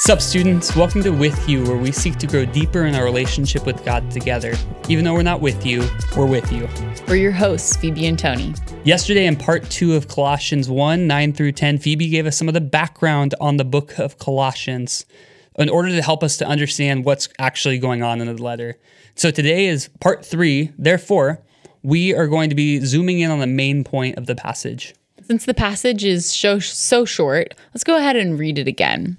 Sup, students? Welcome to With You, where we seek to grow deeper in our relationship with God together. Even though we're not with you, we're with you. We're your hosts, Phoebe and Tony. Yesterday, in part two of Colossians 1 9 through 10, Phoebe gave us some of the background on the book of Colossians in order to help us to understand what's actually going on in the letter. So today is part three. Therefore, we are going to be zooming in on the main point of the passage. Since the passage is so, so short, let's go ahead and read it again.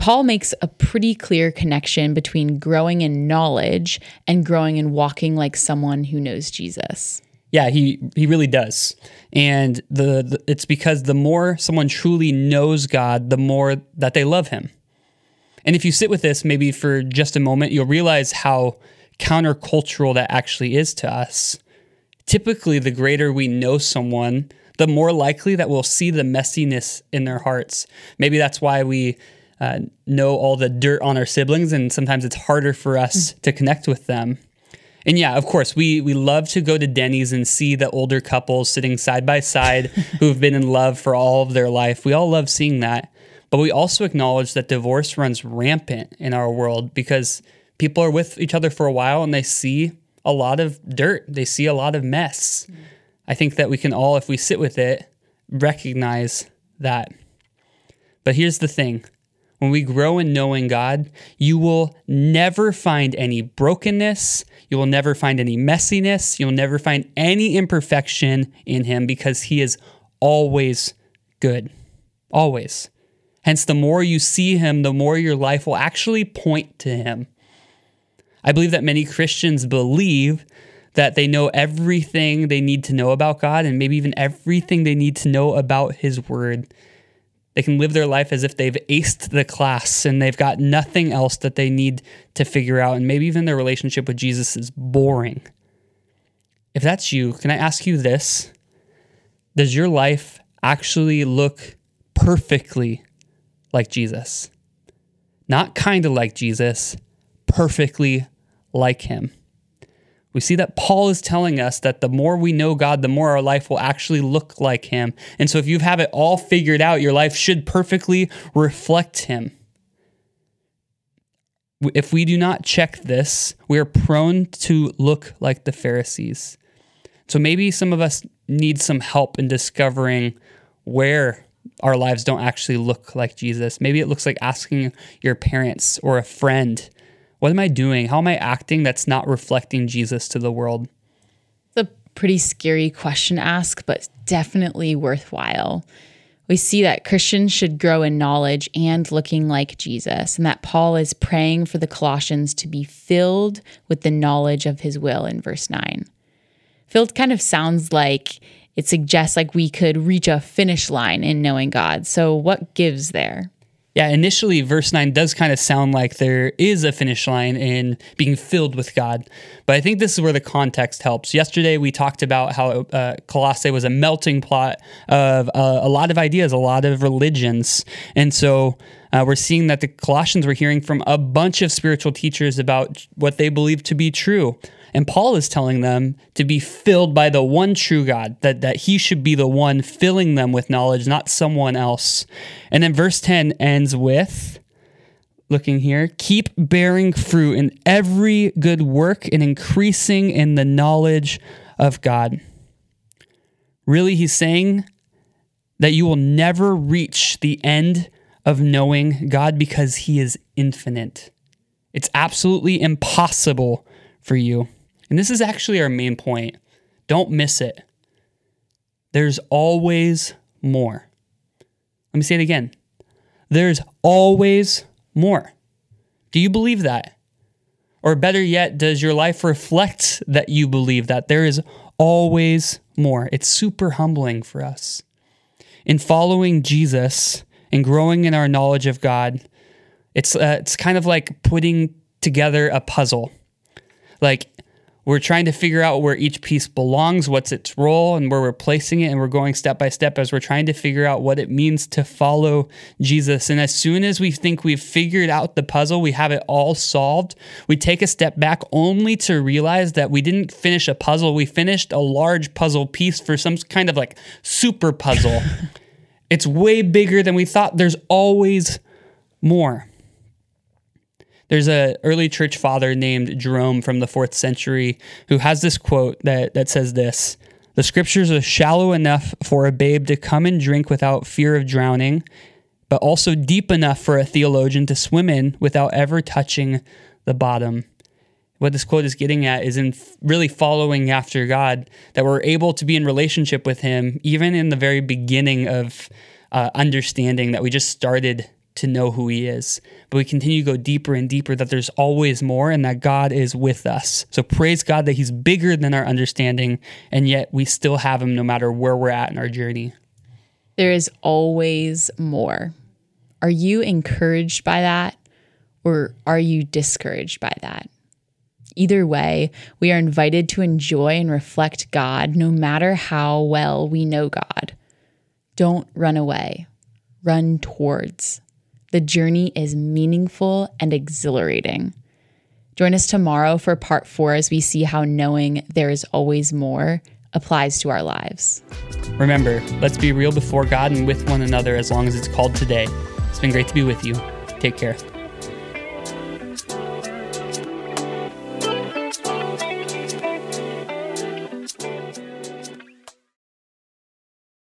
Paul makes a pretty clear connection between growing in knowledge and growing and walking like someone who knows Jesus. Yeah, he he really does. And the, the, it's because the more someone truly knows God, the more that they love him. And if you sit with this maybe for just a moment, you'll realize how countercultural that actually is to us. Typically, the greater we know someone, the more likely that we'll see the messiness in their hearts. Maybe that's why we uh, know all the dirt on our siblings, and sometimes it's harder for us mm. to connect with them. And yeah, of course, we we love to go to Denny's and see the older couples sitting side by side who've been in love for all of their life. We all love seeing that. But we also acknowledge that divorce runs rampant in our world because people are with each other for a while and they see a lot of dirt. They see a lot of mess. Mm. I think that we can all, if we sit with it, recognize that. But here's the thing when we grow in knowing God, you will never find any brokenness. You will never find any messiness. You'll never find any imperfection in Him because He is always good. Always. Hence, the more you see Him, the more your life will actually point to Him. I believe that many Christians believe that they know everything they need to know about God and maybe even everything they need to know about His Word. They can live their life as if they've aced the class and they've got nothing else that they need to figure out. And maybe even their relationship with Jesus is boring. If that's you, can I ask you this? Does your life actually look perfectly like Jesus? Not kind of like Jesus, perfectly like him. We see that Paul is telling us that the more we know God, the more our life will actually look like Him. And so, if you have it all figured out, your life should perfectly reflect Him. If we do not check this, we are prone to look like the Pharisees. So, maybe some of us need some help in discovering where our lives don't actually look like Jesus. Maybe it looks like asking your parents or a friend what am I doing? How am I acting that's not reflecting Jesus to the world? It's a pretty scary question to ask, but definitely worthwhile. We see that Christians should grow in knowledge and looking like Jesus, and that Paul is praying for the Colossians to be filled with the knowledge of his will in verse 9. Filled kind of sounds like it suggests like we could reach a finish line in knowing God. So, what gives there? Yeah, initially, verse 9 does kind of sound like there is a finish line in being filled with God. But I think this is where the context helps. Yesterday, we talked about how uh, Colossae was a melting pot of uh, a lot of ideas, a lot of religions. And so uh, we're seeing that the Colossians were hearing from a bunch of spiritual teachers about what they believed to be true. And Paul is telling them to be filled by the one true God, that, that he should be the one filling them with knowledge, not someone else. And then verse 10 ends with looking here keep bearing fruit in every good work and increasing in the knowledge of God. Really, he's saying that you will never reach the end of knowing God because he is infinite. It's absolutely impossible for you. And this is actually our main point. Don't miss it. There's always more. Let me say it again. There's always more. Do you believe that? Or better yet, does your life reflect that you believe that? There is always more. It's super humbling for us. In following Jesus and growing in our knowledge of God, it's, uh, it's kind of like putting together a puzzle. Like we're trying to figure out where each piece belongs, what's its role, and where we're placing it. And we're going step by step as we're trying to figure out what it means to follow Jesus. And as soon as we think we've figured out the puzzle, we have it all solved, we take a step back only to realize that we didn't finish a puzzle. We finished a large puzzle piece for some kind of like super puzzle. it's way bigger than we thought. There's always more. There's a early church father named Jerome from the fourth century who has this quote that, that says this The scriptures are shallow enough for a babe to come and drink without fear of drowning, but also deep enough for a theologian to swim in without ever touching the bottom. What this quote is getting at is in really following after God, that we're able to be in relationship with Him, even in the very beginning of uh, understanding that we just started to know who He is. But we continue to go deeper and deeper, that there's always more and that God is with us. So praise God that He's bigger than our understanding, and yet we still have Him no matter where we're at in our journey. There is always more. Are you encouraged by that, or are you discouraged by that? Either way, we are invited to enjoy and reflect God no matter how well we know God. Don't run away, run towards. The journey is meaningful and exhilarating. Join us tomorrow for part four as we see how knowing there is always more applies to our lives. Remember, let's be real before God and with one another as long as it's called today. It's been great to be with you. Take care.